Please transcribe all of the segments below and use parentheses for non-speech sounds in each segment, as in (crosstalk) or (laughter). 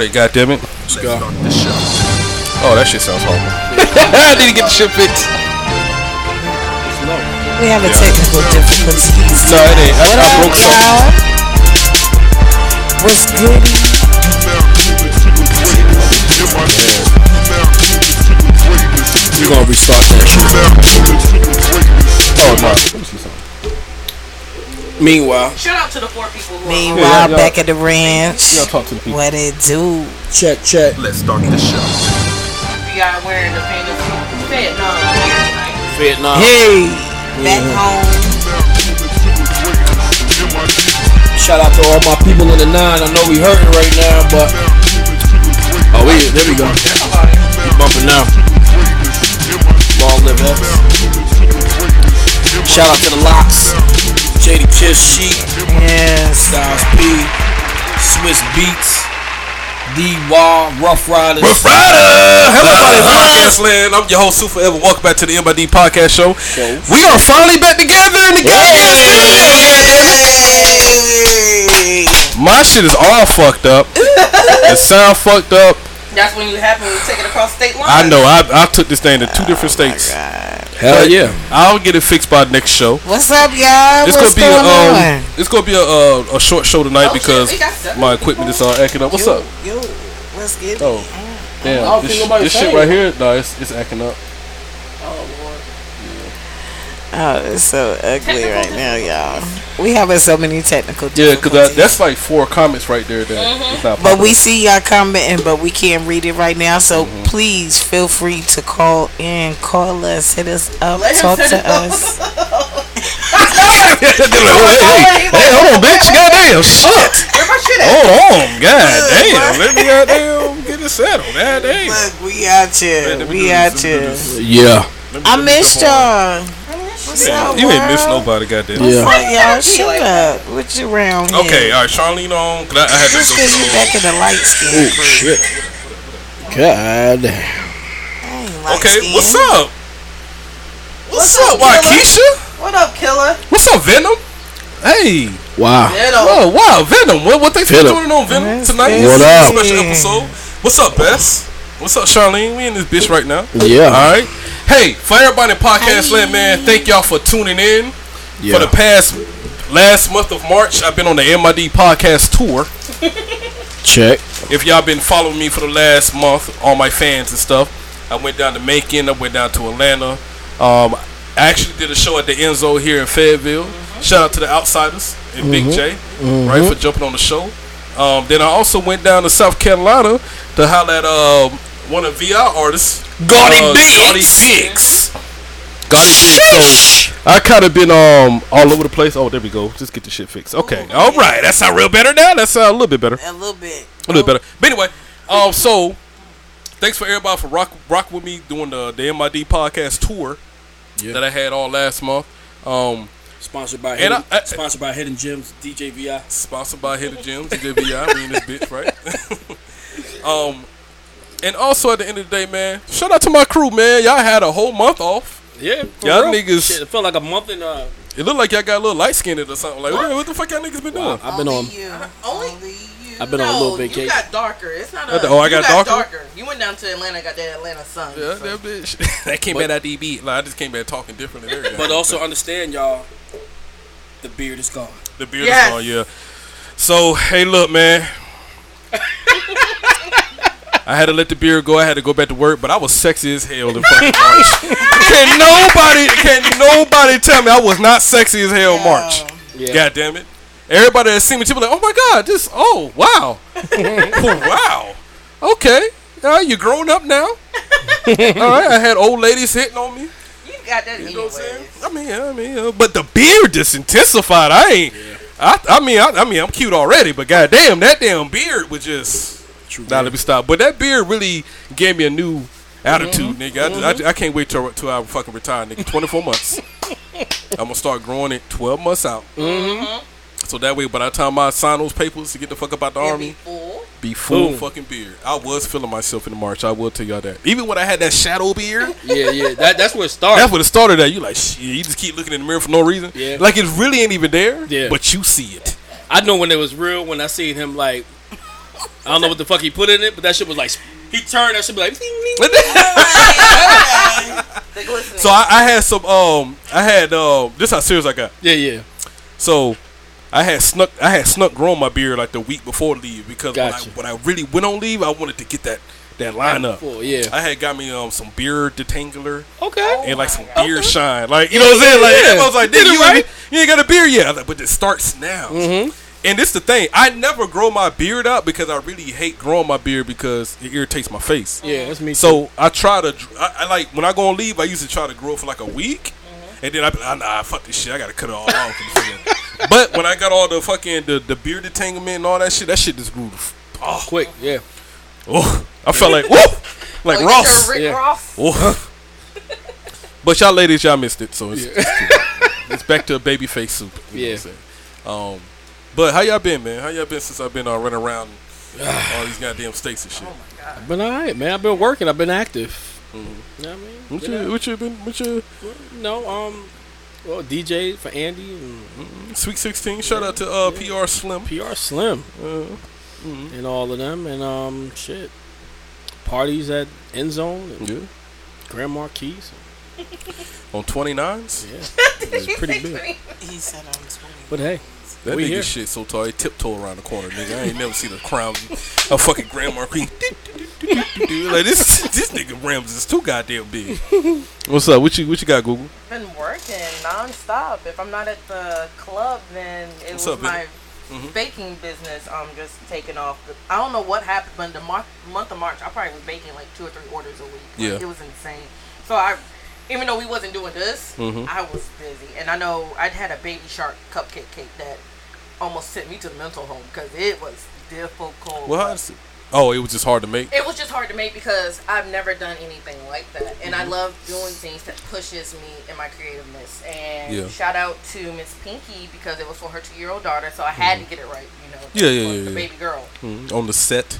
Hey, God damn it. Let's go. Oh, that shit sounds horrible. I need to get the shit fixed. We have a technical difficulties. No, it ain't. I, What I up, broke something. y'all? What's good? We gonna restart that shit. Oh, no. Meanwhile, Shout out to the four people who are Meanwhile, yeah. back at the ranch. You gotta talk to the people. What it do? check, check. Let's start the show. we got wearing the fantasy Vietnam gear tonight. Vietnam. Hey, back home. Shout out to all my people in the nine. I know we hurting right now, but oh, we there we go. We bumping now. Long live X. Shout out to the LOX. JD Kiss Sheek, Yes. Styles P, Swizz Beatz, D Wall, Ruff Ryders. Ruff Ryder! Hello, everybody, podcast land. I'm your host, Sue Forever. Welcome back to the MID podcast show. We are finally back together in the goddamn Hey. My shit is all fucked up. (laughs) the sound fucked up. That's when you happen when you take it across state line. I know. I, I took this thing to two different states. Hell But yeah. I'll get it fixed by next show. What's up, y'all? It's What's gonna be a, um, it's gonna be a, uh, a short show tonight Oh, because we my equipment is all acting up. What's yo, up? Yo, let's get it. Oh, damn! this think sh- nobody's this shit right here, no, it's, it's acting up. Oh, it's so ugly right now, y'all. We having so many technical Yeah, because that's like four comments right there. That it's not. But we see y'all commenting, but we can't read it right now. So Mm-hmm. please feel free to call in, call us, hit us up, Let talk to us us. (laughs) up. (laughs) They're like, hey, hey, hey, hold on, bitch! Goddamn, shit! Where my shit at? Hold on, goddamn! Let me goddamn get it settled. Goddamn. Look, we out here. let me do We this, out let me do here. Yeah. I missed y'all. What's up, You ain't miss nobody, goddamn. Yeah. Fuck y'all, shut like up. What you around here? Okay, all right, Charlene on. 'cause I, I had to go you to back in the light skin. Oh shit. God. Okay, what's up? What's, What's up, up, killer? Waukesha? What up, killer? What's up, Venom? Hey, Wow. Venom. oh wow, Venom. What what they Venom. doing on Venom That's tonight? What This up? Special episode. What's up, Bess? What's up, Charlene? We in this bitch right now. Yeah. All right. Hey, for everybody in podcast land, man, thank y'all for tuning in. Yeah. For the past last month of March, I've been on the MID podcast tour. Check. If y'all been following me for the last month, all my fans and stuff, I went down to Macon, I went down to Atlanta. Um, I actually did a show at the Enzo here in Fayetteville. Shout out to the Outsiders and Big J, right, for jumping on the show. Um, then I also went down to South Carolina to holler at um, one of VR artists, Gotti uh, Biggs. Gotti Biggs. Gotti Biggs. So I kind of been um all over the place. Oh, there we go. Just get the shit fixed. Okay, all right. That sound real better now. That sound a little bit better. A little bit. A little better. But anyway, um, so thanks for everybody for rock rock with me doing the the MID podcast tour Yeah. that I had all last month. Um, Sponsored by And Hidden, I- I- sponsored by Hidden Gems, DJ VI. sponsored by Hidden Gems, DJVI, we in this bitch, right? (laughs) um, and also at the end of the day, man, shout out to my crew, man. Y'all had a whole month off. Yeah. Y'all niggas- Shit, it felt like a month in. Uh, It looked like y'all got a little light skinned or something. Like, what, what the fuck y'all niggas been doing? I've been on. you. Only- Only you. I've been on a no, little vacation. You got darker. It's not a. oh, I you got darker? darker? You went down to Atlanta, got that Atlanta sun. Yeah, so. that bitch. (laughs) that came But- at DB. Like, I just came back talking different and everything. But also understand, y'all, the beard is gone. The beard Yes. is gone, yeah. So, hey, look, man. (laughs) I had to let the beard go. I had to go back to work, but I was sexy as hell in fucking (laughs) March. can nobody, can nobody tell me I was not sexy as hell in March? Yeah. God damn it! Everybody that seen me, people like, oh my god, this, oh wow, (laughs) oh, wow, okay, uh, you grown up now. (laughs) All right, I had old ladies hitting on me. You got that You know what I'm saying? I mean, I mean, uh, but the beard just intensified. I ain't. I, I mean, I, I mean, I'm cute already, but goddamn, that damn beard was just. True. Now let me stop. But that beard really gave me a new attitude, nigga. I, just- I, I can't wait till, till I fucking retire, nigga. 24 months. (laughs) I'm gonna start growing it 12 months out. Mm-hmm. So that way, by the time I sign those papers to get the fuck up out the army, be full. Fucking beard. I was feeling myself in the March. I will tell y'all that. Even when I had that shadow beard. (laughs) Yeah, yeah. That, that's where it started. That's what it started at. You like shit. You just keep looking in the mirror for no reason. Yeah. Like it really ain't even there. Yeah. But you see it. I know when it was real when I seen him like I don't know what the fuck he put in it, but that shit was like he turned that shit be like. "Ding, ding." The. (laughs) So I, I had some. Um, I had. Um, this how serious I got. Yeah, yeah. So I had snuck. I had snuck grown my beard like the week before leave because Gotcha. when, I, when I really went on leave, I wanted to get that that line up. Full, yeah. I had got me um some beard detangler Okay. and like some beard shine, like you know what I'm saying. Like yeah. everyone was like, Did "Nigga, it you, right." ain't, you ain't got a beard yet." I was like, but it starts now. Mm-hmm. And this the thing, I never grow my beard out because I really hate growing my beard because it irritates my face. Yeah, that's me. too. So I try to, I, I like when I go on leave, I usually try to grow it for like a week, Mm-hmm. and then I be like, nah, fuck this shit, I gotta cut it all off. (laughs) but when I got all the fucking the, the beard entanglement and all that shit, that shit just grew. Oh, quick, yeah. oh I felt like whoa, like you Ross. Rick Yeah. Ross. Oh. (laughs) but y'all ladies, y'all missed it, so it's, it's, it's back to a baby face soup. you know Yeah. what I'm saying? Um, but how y'all been, man? How y'all been since I've been uh, running around (sighs) all these goddamn states and shit? I've been alright, man. I've been working. I've been active. Mhm. You know what I mean? What Been you, out- what you been, what you, no, um, well, DJ for Andy and Sweet 16, shout out to uh, PR Slim. PR Slim Uh, and all of them, and um, shit, parties at End Zone and yeah. Grand Marquis. On 29s? Yeah, it's pretty big. (laughs) He said I'm 20. But hey, That We nigga here. shit so tall, he tiptoe around the corner, nigga. I ain't never seen a crown, a fucking grandma queen. (laughs) like this, this nigga Rams is too goddamn big. What's up? What you, what you got, Google? been working nonstop. If I'm not at the club, then it What's was up, my Mhm. baking business. Um, just taking off. I don't know what happened, but in the month month of March, I probably was baking like two or three orders a week. Like, Yeah. it was insane. So I, even though we wasn't doing this, Mhm. I was busy, and I know I'd had a baby shark cupcake cake that almost sent me to the mental home because it was difficult. Well? Oh, it was just hard to make. It was just hard to make because I've never done anything like that, and Mm-hmm. I love doing things that pushes me in my creativeness. And Yeah. shout out to Miss Pinky because it was for her two-year-old daughter, so I had to get it right, you know. Mm-hmm. Yeah, yeah, yeah, The yeah. baby girl. Mhm. On the set.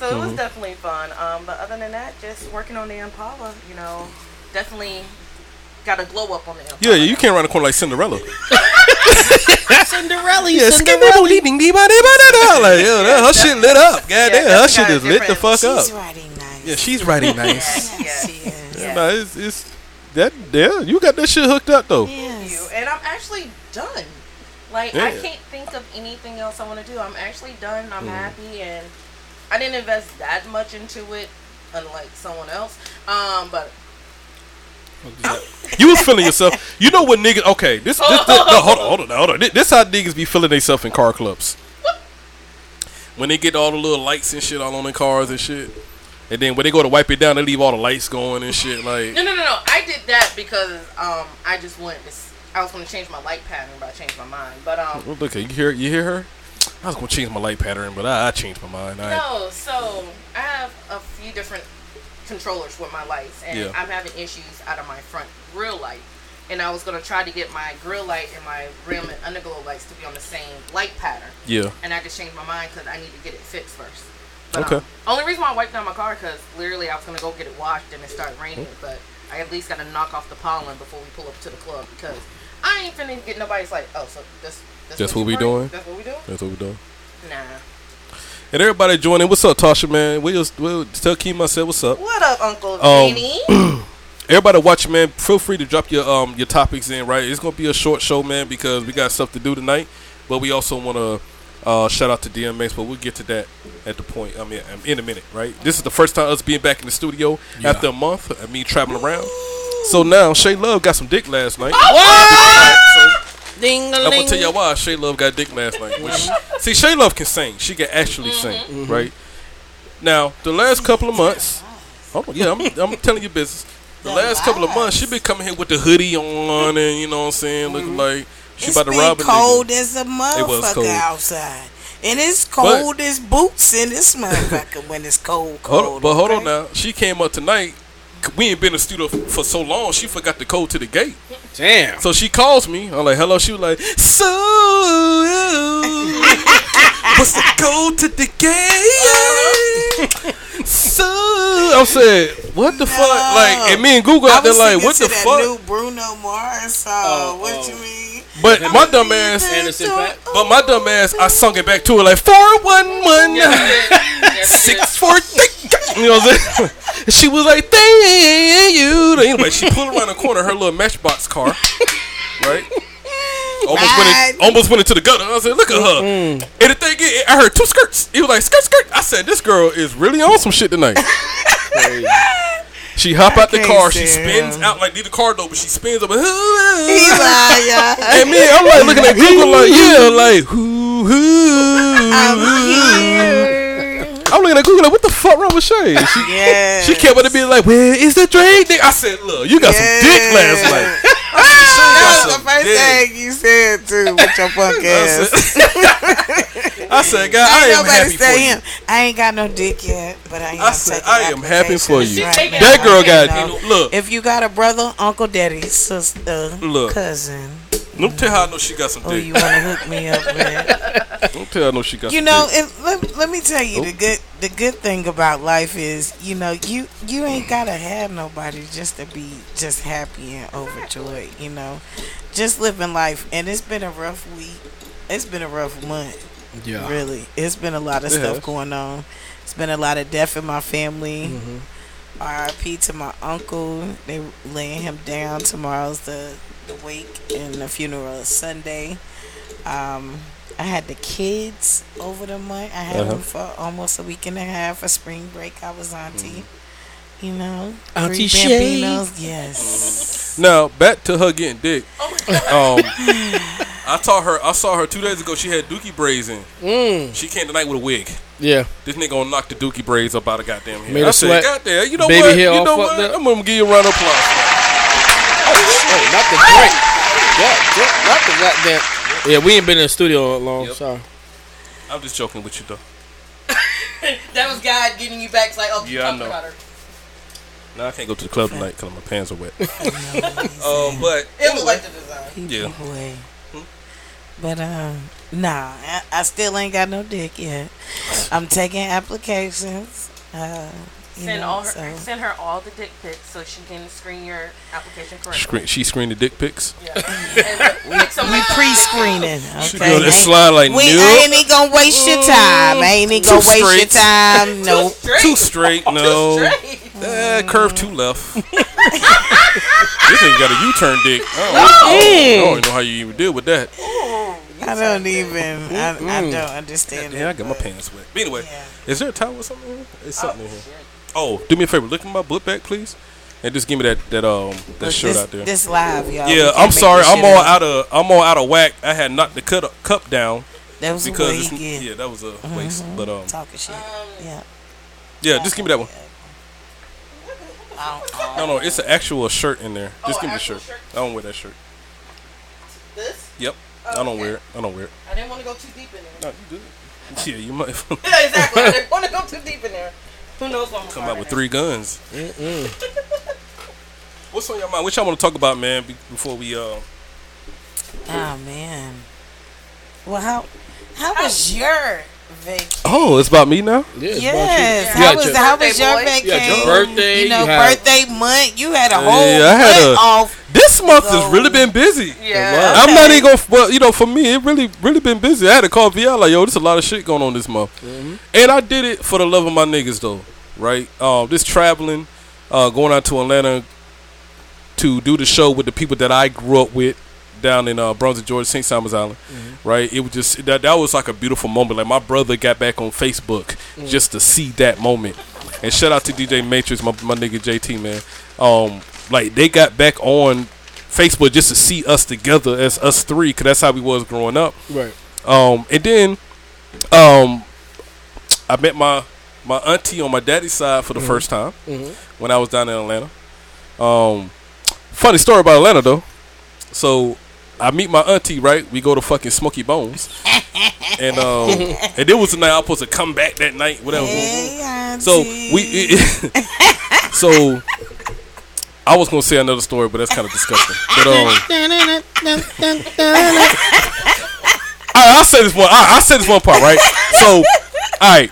So it Mm-hmm. was definitely fun. Um, but other than that, just working on the Impala, you know, definitely got a glow up on the Yeah, yeah, you can't run the corner like Cinderella. (laughs) Cinderella, Yeah, Cinderella. like, yo, that- her shit lit up. Goddamn, her shit is lit the different- fuck up. She's writing nice. Yeah, she's writing (laughs) nice. Yeah, yeah. She is. Yeah. Nah, it's, it's that. Yeah, you got that shit hooked up though. Yes. And I'm actually done. Like Yeah. I can't think of anything else I want to do. I'm actually done. Mm. I'm happy, and I didn't invest that much into it, unlike someone else. Um, but You was feeling yourself. You know what niggas? Okay, this. this, this no, hold on, hold on, hold on. This, this how niggas be feeling themselves in car clubs. When they get all the little lights and shit all on their cars and shit, and then when they go to wipe it down, they leave all the lights going and shit. Like, no, no, no, no. I did that because um, I just wanted to. I was going to change my light pattern, but I changed my mind. But um, well, look, you hear, you hear her? I was gonna change my light pattern, but I, I changed my mind. I, No, so I have a few different controllers with my lights, and Yeah. I'm having issues out of my front grill light. And I was gonna try to get my grill light and my rim and underglow lights to be on the same light pattern, yeah. and I just changed my mind because I need to get it fixed first. But, Okay. Um, only reason why I wiped down my car because literally I was gonna go get it washed and it started raining, but I at least gotta knock off the pollen before we pull up to the club because I ain't finna get nobody's like, oh, so this. this That's you what we doing? That's what we doing? That's what we doing. Nah. And everybody joining. What's up, Tasha? Man, we'll, we'll tell Kima said what's up. What up, Uncle Um, (clears throat) Everybody watching, man. Feel free to drop your um your topics in. Right, it's gonna be a short show, man, because we got stuff to do tonight. But we also want to uh, shout out to DMX, but we'll get to that at the point. I mean, um, in a minute, right? This is the first time us being back in the studio after a month of me traveling around. So now Shay Love got some dick last night. So Ding I'm gonna tell y'all why Shay Love got dick last night. When she- mm-hmm. see, Shay Love can sing. She can actually mm-hmm. sing, mm-hmm. right? Now, the last couple of months, hold on, yeah, I'm, I'm telling you business. The The last couple of months, she been coming here with the hoodie on, and you know what I'm saying, looking like she It's about to been rob a cold nigga. as a was motherfucker cold. outside. And it's cold as boots in this motherfucker when it's cold, cold. Hold on, but hold on now, she came up tonight. We ain't been in the studio for so long. She forgot the code to the gate. Damn. So she calls me. I'm like, hello. She was like, so (laughs) what's the code to the gate? so I said, what the fuck? Like, and me and Google out there like, what the fuck? new Bruno Mars song. Oh, what oh. you mean? But my dumb ass, Anderson Paak. but my dumb ass, I sung it back to her like four one one six four (laughs) three. You know what I'm saying? And (laughs) she was like, "Thank you." Anyway, she pulled around the corner her little Matchbox car, right? Almost went, in, almost went into the gutter. I said, "Look at her." And the thing is, I heard two skirts. It was like skirt, skirt. I said, "This girl is really on some shit tonight." (laughs) She hop out the car. She spins him. out like need the car door, but she spins up. (laughs) Like, and me, I'm like looking at Google, like yeah, like who, who. I'm. I'm looking at Google, like what the fuck wrong with Shay? She, Yes. she kept on being like, where is the Drake? I said, look, you got some dick last night. (laughs) Ah! That was the first dick. thing you said too with your punk (laughs) I ass. said, I said, God, I Ain't am nobody happy for say you. him. I ain't got no dick yet, but I am. I said, I am happy for you. right. That girl You got know? look. If you got a brother, uncle, daddy, sister, Look. cousin, Let me tell her I know she got some who dick. Oh, you want to hook me up (laughs) man? Don't tell her I know she got you some know, dick. let, let me tell you the good the good thing about life is, you know, you you ain't gotta have nobody just to be just happy and overjoyed. You know, just living life, and it's been a rough week. It's been a rough month. Yeah. Really, it's been a lot of It stuff has. going on. It's been a lot of death in my family. Mm-hmm. R.I.P. to my uncle. They laying him down. Tomorrow's the the wake and the funeral is Sunday. Um, I had the kids over the month. I had Uh-huh. them for almost a week and a half for spring break. I was auntie. Mm-hmm. You know, Auntie three Shay. Bambinos. Yes. Now back to her getting dick. (laughs) Oh Um, I taught her. I saw her two days ago. She had dookie braids in. Mm. She came tonight with a wig. Yeah. This nigga gonna knock the dookie braids up out of goddamn hair. Made her I said, sweat. goddamn, you know Baby what? You know what? Up. I'm gonna give you a round of applause. Oh, not the drink. Yeah, yeah, not the goddamn. Yeah, we ain't been in the studio long. Yep. Sorry. I'm just joking with you though. (laughs) That was God getting you back. It's like, oh, Yeah, I talking know. about her. Now I can't go to the club tonight because my pants are wet. (laughs) um, but It looked like the design. yeah, Boy. Hmm? But um, nah, I, I still ain't got no dick yet. I'm taking applications. Uh, you Send know, all her, so- send her all the dick pics so she can screen your application correctly. Screen, she screened the dick pics. Yeah. And pick some We pre-screening, She okay? go that Ain't- slide like we nope. Ain't even gonna waste your time. I ain't even Too gonna waste your straight. time. Nope. Straight. Too straight, no. Straight. Eh, curve too left. (laughs) this ain't got a U-turn dick. I don't, I don't even know how you even deal with that. I don't even. I, I don't understand Yeah, I got my pants wet. But anyway, Yeah. is there a towel or something? in here? There's something in here. Oh, do me a favor. Look at my book bag, please, and just give me that that um that Look, shirt this, out there. This live, y'all. We yeah, can't I'm make sorry. this I'm shit all up. out of I'm all out of whack. I had knocked the cut cup down That was because what it's, get. yeah, that was a waste. But um, Talking shit. Yeah. yeah, just give me that one. I don't- No, no, it's an actual shirt in there. Just Oh, give me the actual shirt. shirt? I don't wear that shirt. This? Yep, Oh, I don't okay. wear it. I don't wear it. I didn't want to go too deep in there. No, you good. (laughs) Yeah, you might Yeah, exactly. I didn't want to go too deep in there. Who knows what I'm come out with three guns. What's on your mind? What y'all want to talk about, man? be- Before we uh, Oh man. Well, how how was your vacation? oh, it's about me now. Yeah, it's Yes. How was your- how was your boy. vacation? You your birthday, You know, you had- birthday month. You had a whole Yeah, I had month a- off. This month has really been busy. Yeah. I'm not even gonna. Well, you know, for me, it really, really been busy. I had to call VL like, yo, there's a lot of shit going on this month, and I did it for the love of my niggas, though. Right? Um, this traveling, uh, going out to Atlanta to do the show with the people that I grew up with down in uh, Brunswick, Georgia, St. Simon's Island. Right? It was just that that was like a beautiful moment. Like my brother got back on Facebook just to see that moment. And shout out to DJ Matrix, my my nigga JT man. Um, like they got back on Facebook just to see us together as us three, cause that's how we was growing up. Right. Um, and then, um, I met my my auntie on my daddy's side for the first time when I was down in Atlanta. Um, funny story about Atlanta though. So I meet my auntie, right? We go to fucking Smokey Bones, (laughs) and um, and there was the night I was supposed to come back that night, whatever. Hey. So we, (laughs) so I was gonna say another story, but that's kind of disgusting. But um, (laughs) I, I'll say this one. I, I'll say this one part, right? So, all right.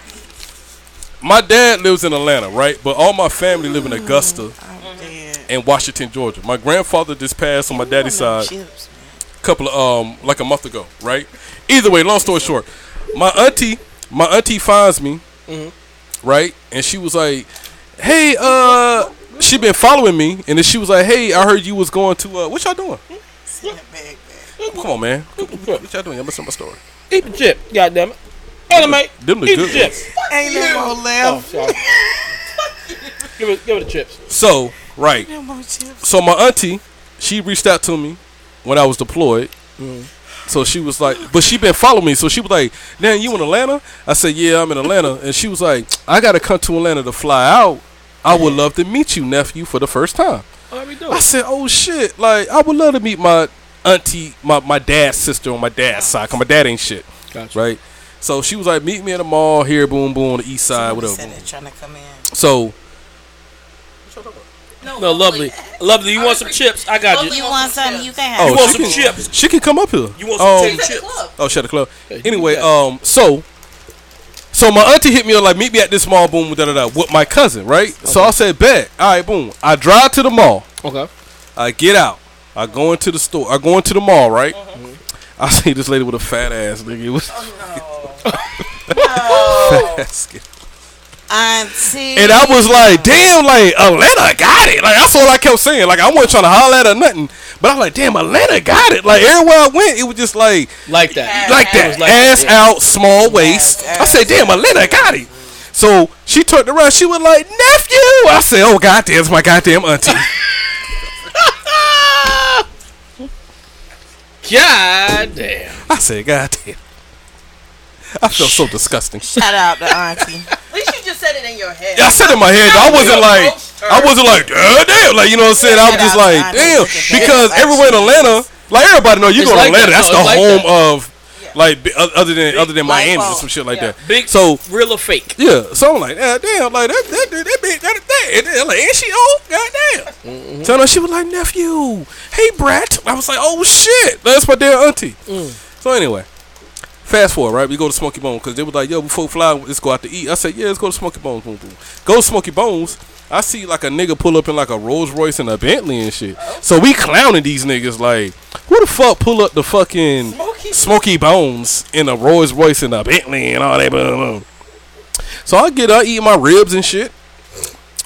My dad lives in Atlanta, right? But all my family live in Augusta I'm and Washington, Georgia. My grandfather just passed on my daddy's side. chips, couple of um like a month ago, right? Either way, long story short, my auntie, my auntie finds me, right, and she was like, "Hey, uh." She been following me, and then she was like, "Hey, I heard you was going to uh, what y'all doing? Send it back, back. Come on, man, what y'all doing? Y'all missing my story. Eat the chip. God damn it. Anime. Them the Eat good the chip. ones. Ain't no more Oh, left. give it, give it the chips. So, right, No more chips. so my auntie, she reached out to me when I was deployed. So she was like, but she been following me. So she was like, "Dan, you in Atlanta?" I said, "Yeah, I'm in Atlanta." And she was like, "I gotta come to Atlanta to fly out. I would love to meet you, nephew, for the first time." Oh, what I said, "Oh shit! Like, I would love to meet my auntie, my my dad's sister on my dad's side. Cause my dad ain't shit, Gotcha. right?" So she was like, "Meet me at the mall here, boom, boom, on the east side, Somebody whatever." said they're trying to come in. So No, no lovely. Lovely, you want some chips? I got you. You want something? You can Oh, have. You want some can- chips? she can come up here. You want some Um, taste At the chips? Oh, shut the club. Anyway, um, so, so my auntie hit me up like, meet me at this mall, boom, da da da, with my cousin, right? So I said, bet. All right, boom. I drive to the mall. Okay. I get out. I go into the store. I go into the mall, right? I see this lady with a fat ass, nigga. (laughs) It was fat ass. Auntie. And I was like, damn, like Atlanta got it. Like that's all I kept saying. Like I wasn't trying to holler at her or nothing, but I was like, damn, Atlanta got it. Like everywhere I went, it was just like. Like that. like that, was like ass that, out, small waist. I said, "Damn, Atlanta got it." So she turned around. She was like, "Nephew." I said, "Oh goddamn, it's my goddamn auntie." (laughs) God damn. I said, God "Goddamn." I felt so disgusting. Shout out to Auntie. At least you just said it in your head. I said in my head, I wasn't like, I wasn't like, "God damn," like you know what I'm saying. I was just Shout out to like, "Damn," because everywhere in Atlanta, like everybody know, you go to like Atlanta, that. that's the home of. Like other than other than Miami or some shit like Yeah. that. Big, So real or fake? Yeah, so I'm like, yeah, damn, like that, that, that, that bitch, that, that, that, like, ain't she old? Goddamn. Mm-hmm. So no, she was like, nephew, hey, brat. I was like, oh shit, that's my damn auntie. Mm. So anyway, fast forward, right? We go to Smokey Bones because they was like, yo, before fly, let's go out to eat. I said, yeah, let's go to Smokey Bones. Boom, boom. Go to Smokey Bones. I see like a nigga pull up in like a Rolls Royce and a Bentley and shit. So we clowning these niggas like, who the fuck pull up the fucking Smoky. Smokey Bones in a Rolls Royce and a Bentley and all that. Blah, blah, blah. So I get out, eat my ribs and shit.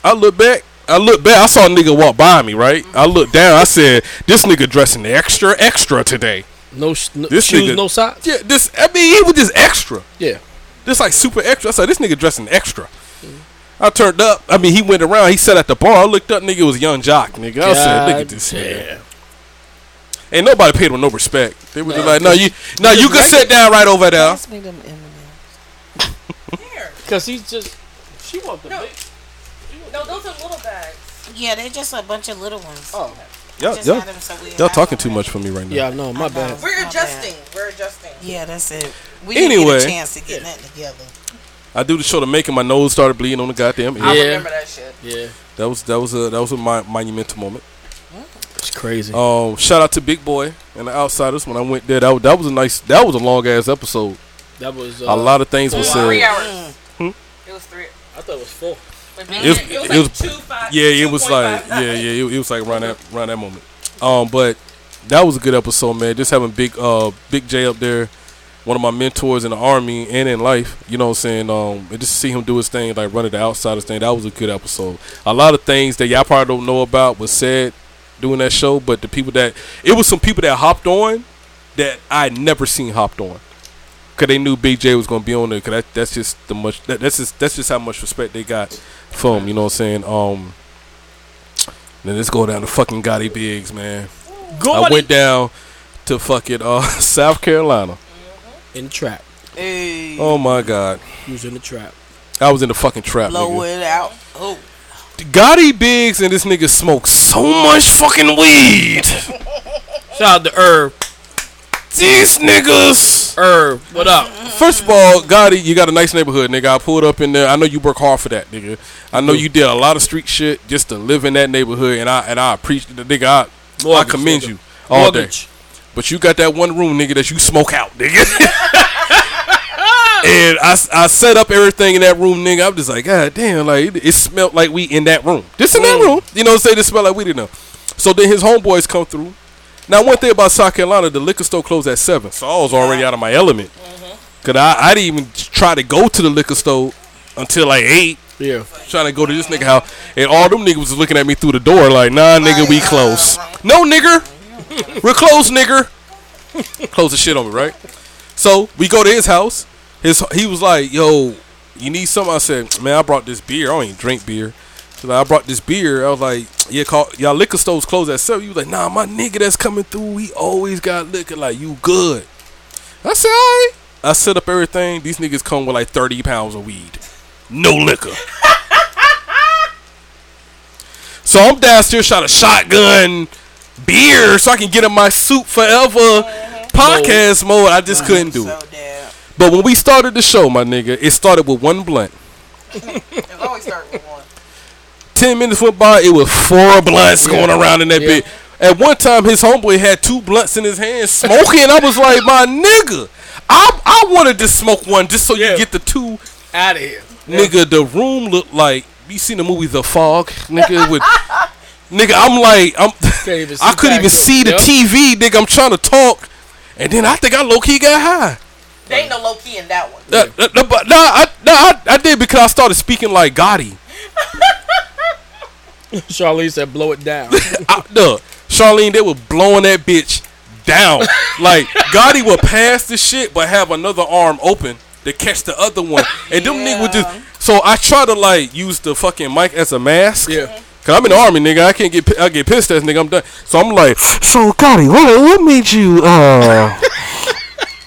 I look back. I look back. I saw a nigga walk by me. Right. I look down. I said, "This nigga dressing extra, extra today." No, no This shoes, nigga- no socks. Yeah. This. I mean, he was just extra. Yeah. This like super extra. I said, "This nigga dressing extra." Mm-hmm. I turned up. I mean, he went around. He sat at the bar. I looked up. Nigga was Young Joc. Nigga. I said, "Look at this nigga." Damn. Ain't nobody paid him no respect. They were just like, "No, you, no, you can sit down right over there." Pass me them M&Ms. Here. Cause he's just. She want the No. big. No, those are little bags. Yeah, they're just a bunch of little ones. Oh. Y'all, y'all, had them so we y'all talking too much for me right now. Yeah, I know. My I bad. We're My adjusting. We're adjusting. Yeah, that's it. We didn't Anyway. get a chance to get nothing together. I do the show to make it. My nose started bleeding on the goddamn ear. I remember that shit. Yeah. That was that was a that was a mon- monumental moment. It's crazy. Um, shout out to Big Boy and the Outsiders when I went there. That was, that was a nice. That was a long ass episode. that was. Uh, a lot of things were Three said. hours. Hmm? It was three. I thought it was four. It It was- it was like two five. Yeah, it was like 2.5. yeah, yeah, it, was like around that around that moment. Um, but that was a good episode, man. Just having Big uh Big J up there, one of my mentors in the army and in life. You know what I'm saying? Um, and just see him do his thing, like running the Outsiders thing. That was a good episode. A lot of things that y'all probably don't know about was said doing that show, but the people that it was some people that hopped on that I never seen hopped on. Cause they knew Big J was gonna be on there. Cause that, that's just the much. That, that's just that's just how much respect they got for him. You know what I'm saying? Um. Then let's go down to fucking Gotti Biggs, man. Go I went down to fucking uh (laughs) South Carolina. in the trap. Hey, Oh my god, He was in the trap. I was in the fucking trap. blow Nigga. it out. Oh, Gotti Biggs and this nigga smoke so much fucking weed. Shout out to Herb. These niggas. Herb, what up? First of all, Gotti, you got a nice neighborhood, nigga. I pulled up in there. I know you work hard for that, nigga. I know you did a lot of street shit just to live in that neighborhood, and I and I appreciate the nigga. I, I commend nigga. you all day. But you got that one room, nigga, that you smoke out, nigga. (laughs) and I, I set up everything in that room, nigga. I'm just like, God damn, like it, it smelled like we in that room. Just in that mm. room. You know, say this smell like weed in there. So then his homeboys come through Now, one thing about South Carolina, the liquor store closed at seven, so I was already out of my element. Mm-hmm. Cause I, I didn't even try to go to the liquor store until like eight. Yeah. Trying to go to this nigga house, and all them niggas was looking at me through the door like, "Nah, nigga, we close." No, nigga, we're closed, nigger. Close the shit on me, right? So we go to his house. His he was like, "Yo, you need something?" I said, "Man, I brought this beer. I don't even drink beer." So like, I brought this beer. I was like, "Yeah, call y'all liquor stores closed at seven. You was like, "Nah, my nigga that's coming through, he always got liquor. Like you good." I said, "All right." I set up everything. These niggas come with like thirty pounds of weed, no liquor. (laughs) so I'm downstairs shot a shotgun beer so I can get in my suit forever mm-hmm. podcast mode. I just couldn't do it. Damn. But when we started the show, my nigga, it started with one blunt. (laughs) It always starts with one. Ten minutes went by, it was four blunts going around in that Yeah. bit. At one time, his homeboy had two blunts in his hand, smoking. I was like, my nigga, I I wanted to smoke one just so Yeah. you get the two. Out of here. Nigga, the room looked like you seen the movie The Fog, nigga. With (laughs) nigga, I'm like, I'm. (laughs) I couldn't even see the there. TV, nigga. I'm trying to talk, and then I think I low key got high. There ain't no low key in that one. Uh, uh, no, but no, I, no, I, I did because I started speaking like Gotti. (laughs) (laughs) Charlene said, "Blow it down." (laughs) I, no, Charlene, they were blowing that bitch down. (laughs) like Gotti would pass the shit, but have another arm open to catch the other one, and them niggas would just. So I try to like use the fucking mic as a mask. yeah. Cause I'm in the army, nigga. I can't get I get pissed at nigga. I'm done. So I'm like, so Gotti, what what made you uh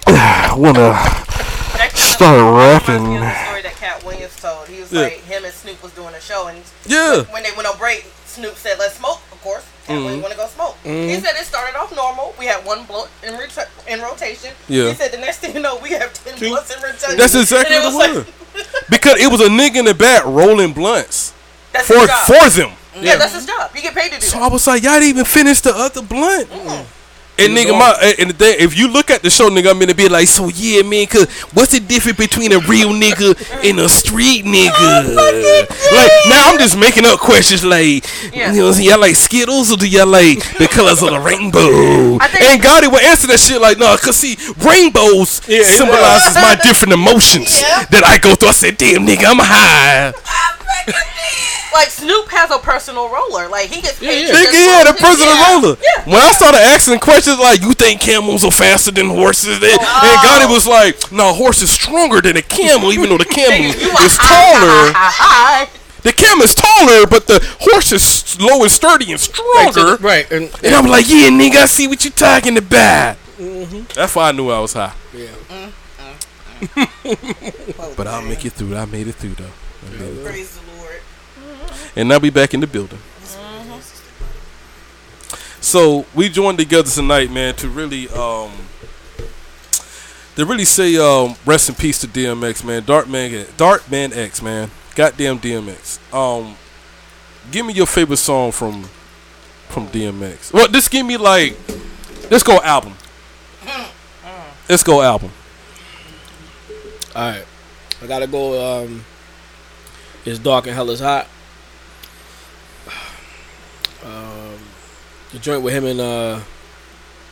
(sighs) wanna That kind of Start rapping. Of the story that Katt Williams told. He was Yeah. like, him and Snoop was doing a show, and yeah? when they went on break, Snoop said, "Let's smoke." Of course, Katt Mm-hmm. Williams want to go smoke. He said it started off normal. We had one blunt in, ret- in rotation. Yeah. He said the next thing you know, we have ten blunts in rotation. That's exactly what it was. was. Because it was a nigga in the back rolling blunts (laughs) That's for his job. for them. yeah, that's his job. He get paid to do So that. I was like, y'all didn't even finish the other blunt. And nigga, my and- and the thing, if you look at the show, nigga, I'm gonna be like, so yeah, man, cause what's the difference between a real nigga and a street nigga? (laughs) Like now, I'm just making up questions like, Yeah. you know, so y'all like Skittles or do y'all like the (laughs) colors of the rainbow? I think- and Gotti would answer that shit like, no, cause see, rainbows Yeah, symbolizes my different emotions Yeah. that I go through. I said, damn, nigga, I'm high. (laughs) Like Snoop has a personal roller. Like he gets paid. Yeah, to Nigga, just yeah, roll the his- president yeah. roller. Yeah. When I started asking questions like, "You think camels are faster than horses?" and, and oh. Gotti was like, "No, horse is stronger than a camel, even though the camel (laughs) You is taller. Hi. The camel is taller, but the horse is slow and sturdy and stronger." Right. And, And I'm like, "Yeah, nigga, I see what you're talking about." Mm-hmm. That's why I knew I was high. yeah. Mm, mm, mm. (laughs) But I'll make it through. I made it through though. I made it through. Praise the Lord. And now be back in the building. So we joined together tonight, man, to really, um, to really say, um, rest in peace to DMX, man. Dark man, Dark Man X, man. Goddamn DMX. Um, give me your favorite song from, from DMX. Well, just give me like, let's go album. Let's go album. All right. I gotta go. Um, it's dark and hell is hot. The joint with him and uh,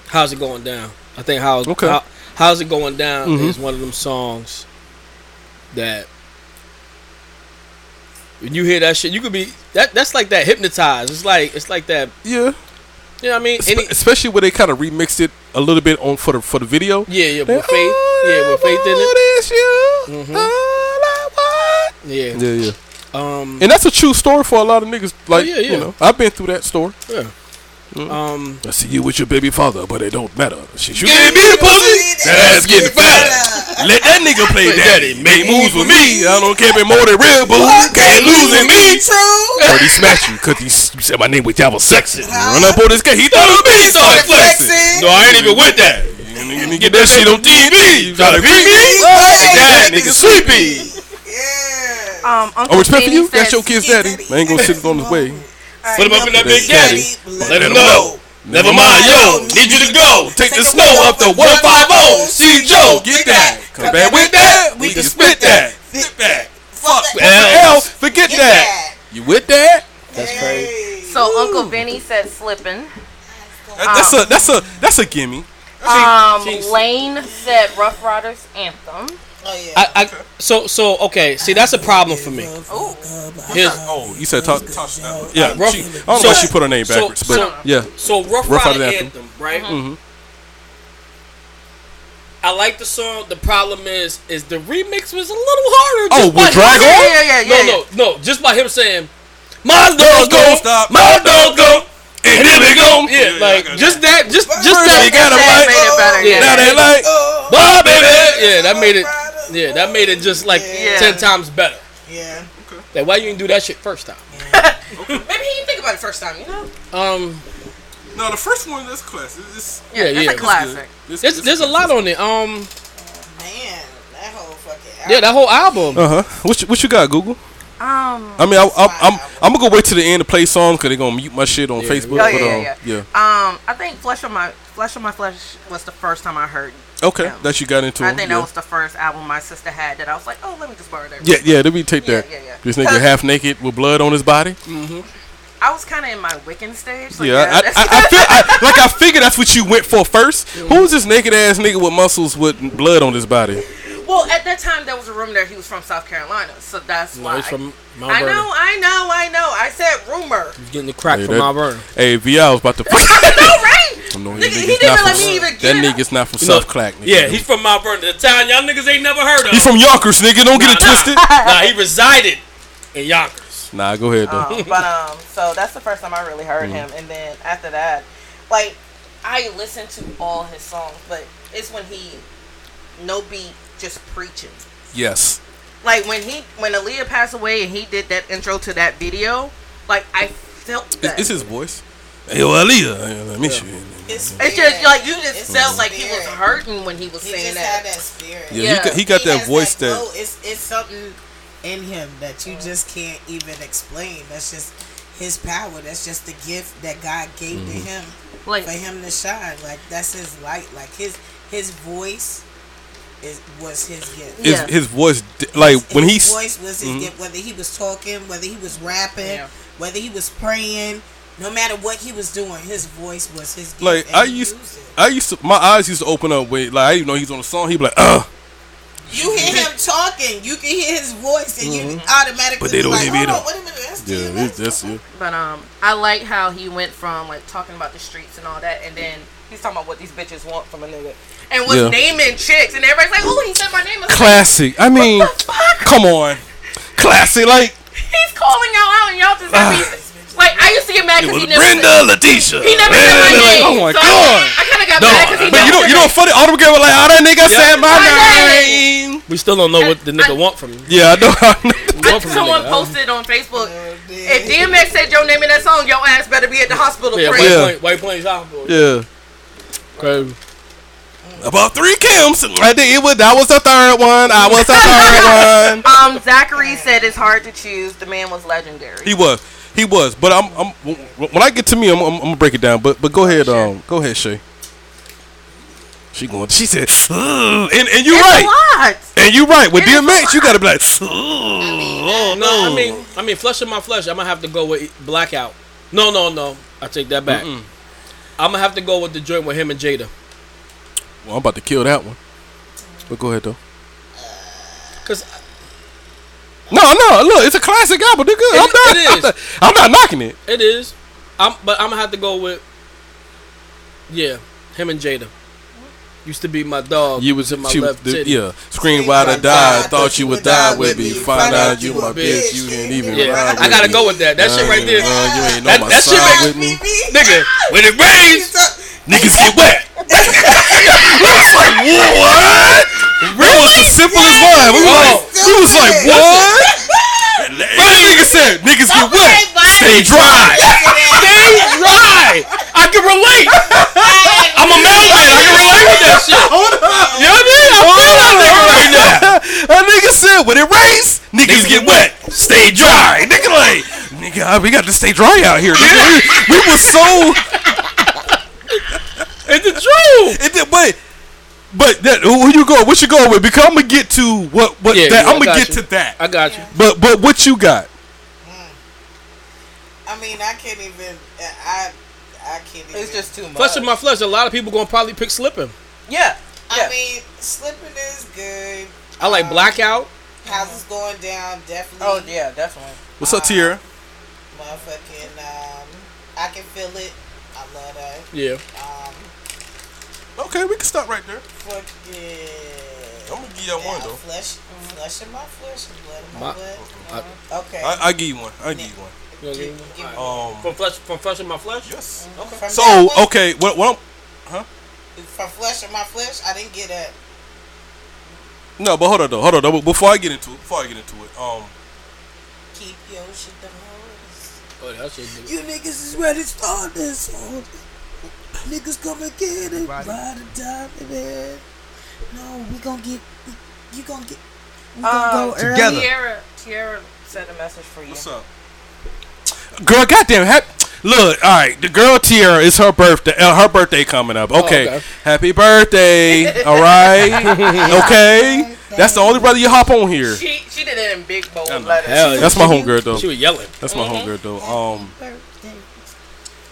how's it going down? I think how's Okay. how, how's it going down Mhm. is one of them songs that when you hear that shit, you could be that. That's like that hypnotized. It's like it's like that. Yeah. You know what I mean? Any, especially when they kind of remixed it a little bit on for the for the video. yeah, yeah, with faith. Yeah, with faith in it. Oh, it's you. Mhm. All I want. Yeah. Yeah, yeah. Um. And that's a true story for a lot of niggas. Like, yeah, yeah. you know, I've been through that story. Yeah. Um. I see you with your baby father, but it don't matter. Shit, you gave me the pussy, that ass getting fatter. Let that nigga play daddy. Make moves with me. I don't care if it more than real, boo. Can't lose in me. True. But he smashed you because he you said my name was y'all was sexy. Run up on this guy, he thought it was me. He started flexing. Flexing. No, I ain't even with that. You nigga get that shit on TV. You try to beat me? That nigga sleepy. Yeah. Um, Uncle Oh, respect for you? That's your kid's daddy. I ain't gonna sit on his way. Put him up in that big caddy. Let him know. Never mind, yo, need you to go. Take the snow up the 150. See Joe, get that. Come back with that. We can spit that. Sit back. Fuck L. L. Forget that. You with that? That's crazy. So Uncle Vinny said slipping. That's a that's a that's a gimme. Um, Lane said Ruff Ryders anthem. Oh yeah. I, I so so okay. See, that's a problem for me. Here's Oh, you said talk. talk yeah, Rough- she, I don't know so- why she put her name so- backwards, but so- yeah. so Rough, Rough Rider Rider anthem, Anthem. right? Mm-hmm. I like the song. The problem is, is the remix was a little harder. Oh, just by with Drag him- On? Yeah, yeah, yeah, No, no, no. Just by him saying, "My dog go, stop. my dog go," And then they go. yeah, like just that, just just that. you gotta That like. made it better. Yeah. Now they like. Bye, baby. Yeah, that made it. Yeah, that made it just like Yeah. ten times better. Yeah. Okay. Like, why you didn't do that shit first time? (laughs) Okay. Maybe he didn't think about it first time, you know? Um, No, the first one is classic. It's, Yeah, it's yeah. a classic. it's, there's there's a lot on it. Um, Man, that whole fucking. yeah, that whole album. Uh huh. What you, what you got, Google? Um, I mean, I, I, I'm I'm gonna go wait to the end to play songs because they're gonna mute my shit on Yeah. Facebook. Oh, but, yeah, um, yeah, yeah. um, I think Flesh on My Flesh on My Flesh was the first time I heard. Okay, Yeah. that you got into. I think yeah. that was the first album my sister had that I was like, oh, let me just borrow that. Yeah, yeah. Let me take Yeah, that. yeah, yeah. This nigga half naked with blood on his body. Mm-hmm. I was kind of in my Wiccan stage. Like, yeah, I, I, I (laughs) feel I, like I figured that's what you went for first. Mm-hmm. Who's this naked ass nigga with muscles with blood on his body? Well, at that time there was a rumor that he was from South Carolina, so that's No, why. he's from Mount I Vernon. know, I know, I know. I said rumor. He's getting the crack Hey, from that- Mount Vernon. Hey, VI was about to. no, right? (laughs) (laughs) I know Nigga, that he nigga's didn't not let from- me even get up. nigga's not from You know, South Clack. Nigga. Yeah, he's from Mount Vernon, the town y'all niggas ain't never heard of. He's from Yonkers, nigga. Don't get it Nah, twisted. (laughs) Nah, he resided in Yonkers. Nah, go ahead though. Um, but um, so that's the first time I really heard him, and then after that, like I listened to all his songs, but it's when he no beat just preaching. yes. Like when he when Aaliyah passed away and he did that intro to that video, like I felt It's, that. it's his voice. Hey, yo, Aaliyah. Hey, I miss you. It's, It's just like you just It's felt his like he was hurting when he was He saying just had that. that spirit. Yeah, Yeah. he got, he got He that voice that. flow. It's it's something in him that you just can't even explain. That's just his power. That's just the gift that God gave Mm-hmm. to him Like for him to shine. Like that's his light. Like his his voice is was his gift. his, Yeah. his voice, di- like when his he's voice was his Mhm. gift. Whether he was talking, whether he was rapping, Yeah. whether he was praying, no matter what he was doing, his voice was his gift. like and I he used, used. I used to, my eyes used to open up with like I didn't know he's on a song. He'd be like, uh, You hear him talking, you can hear his voice, and you automatically But they don't like, hear it Hold on, wait a minute, that's yeah, DMX it's just yeah. But um, I like how he went from like talking about the streets and all that, and then he's talking about what these bitches want from a nigga, and was Yeah. naming chicks, and everybody's like, "Oh, he said my name." I was like, classic. I mean, What the fuck? come on, classic. Like He's calling y'all out, and y'all just ah. have me. Like I used to get mad because he never. Brenda, Said, Letitia. he never said my Like, name. oh my so god. I, I kind of got No, mad because he but never you know, you know, my funny. All the girls were like, "Oh, that nigga said my My name." We still don't know what the nigga want from you. Yeah, I know. (laughs) I know. Want from the Someone nigga. posted on Facebook. If DMX said your name in that song, your ass better be at the hospital. Yeah, Yeah, White, Yeah. Plains, White Plains Hospital. Yeah, Crazy. about three Kims. I think it was. That was the third one. I was the third (laughs) one. Um, Zachary said it's hard to choose. The man was legendary. He was. He was. But I'm. I'm. When I get to me, I'm. I'm, I'm gonna break it down. But. But go ahead. Sure. Um. Go ahead, Shay. She going. She said. "Ugh," And and you it's right. And you right. With It is a DMX, you gotta be like. "Ugh, Oh no. No, I mean, I mean, flesh of my flesh. I'm gonna have to go with Blackout. No, no, no. I take that back. Mm-mm. I'm gonna have to go with the joint with him and Jada. Well, I'm about to kill that one. But go ahead though. Cause No, no. Look, it's a classic album. They're good. It- I'm not. it I'm not, I'm not knocking it. it is. I'm, but I'm gonna have to go with. Yeah, him and Jada. Used to be my dog. You was in my she, left the, titty. yeah. Scream while I died. Thought you would die with me. Find out you my bitch. You ain't even Yeah, ride I gotta me. go with that. That shit right there, Uh, you ain't know That- my that shit side make- with me. nigga. When it rains, Niggas get wet. we was like, what? It was the simplest vibe. We was like, we was like, what? (laughs) That nigga said, niggas get wet. Stay dry. stay dry. I can relate. I'm a mailman. I can relate with that shit. You know what I mean? I feel that nigga right now. That nigga said, when it rains, niggas get wet. Stay dry. (laughs) Nigga like, nigga, we got to stay dry out here. Nigga. We, we was so, (laughs) It's the truth. it, did- but, but that, who you go? What you going with? Because I'm gonna get to what, what Yeah, that, yeah, I I'm gonna get you. to that. I got you. But, but what you got? Hmm. I mean, I can't even. I I can't. It's just too much. Flesh of my flesh. A lot of people gonna probably pick slipping. yeah. I mean, slipping is good. I like Um, blackout. Houses going down, definitely. oh yeah, definitely. What's up, Tierra? Motherfucking, um, I can feel it. I love that. Yeah. Um, Okay, we can stop right there. fuck yeah. I'm gonna give you one though. Flesh, flesh in my flesh blood in my, My- blood. Okay. I, I give you one. I give you one. You know what I mean? Um. From flesh, from flesh of my flesh. Yes. From So that one, okay, what what? I'm, From flesh in my flesh, I didn't get that. no, but hold on though. Hold on though. Before I get into it, before I get into it, um, Keep your shit the hoes. Oh, that shit. nigga. You niggas is ready to start this song. Niggas come and get it. Ride or die, baby. No, we gonna get. You gonna get. We gonna Um, go together. early. Tiara, Tiara sent a message for you. what's up? Girl, goddamn, hap- look, all right. The girl Tiara is her birthday. Uh, her birthday coming up. Okay, okay. happy birthday. All right, (laughs) okay. That's the only brother you hop on here. She she did it in big bold letters. Hell yeah. That's my homegirl though. She was yelling. That's my homegirl though. Um,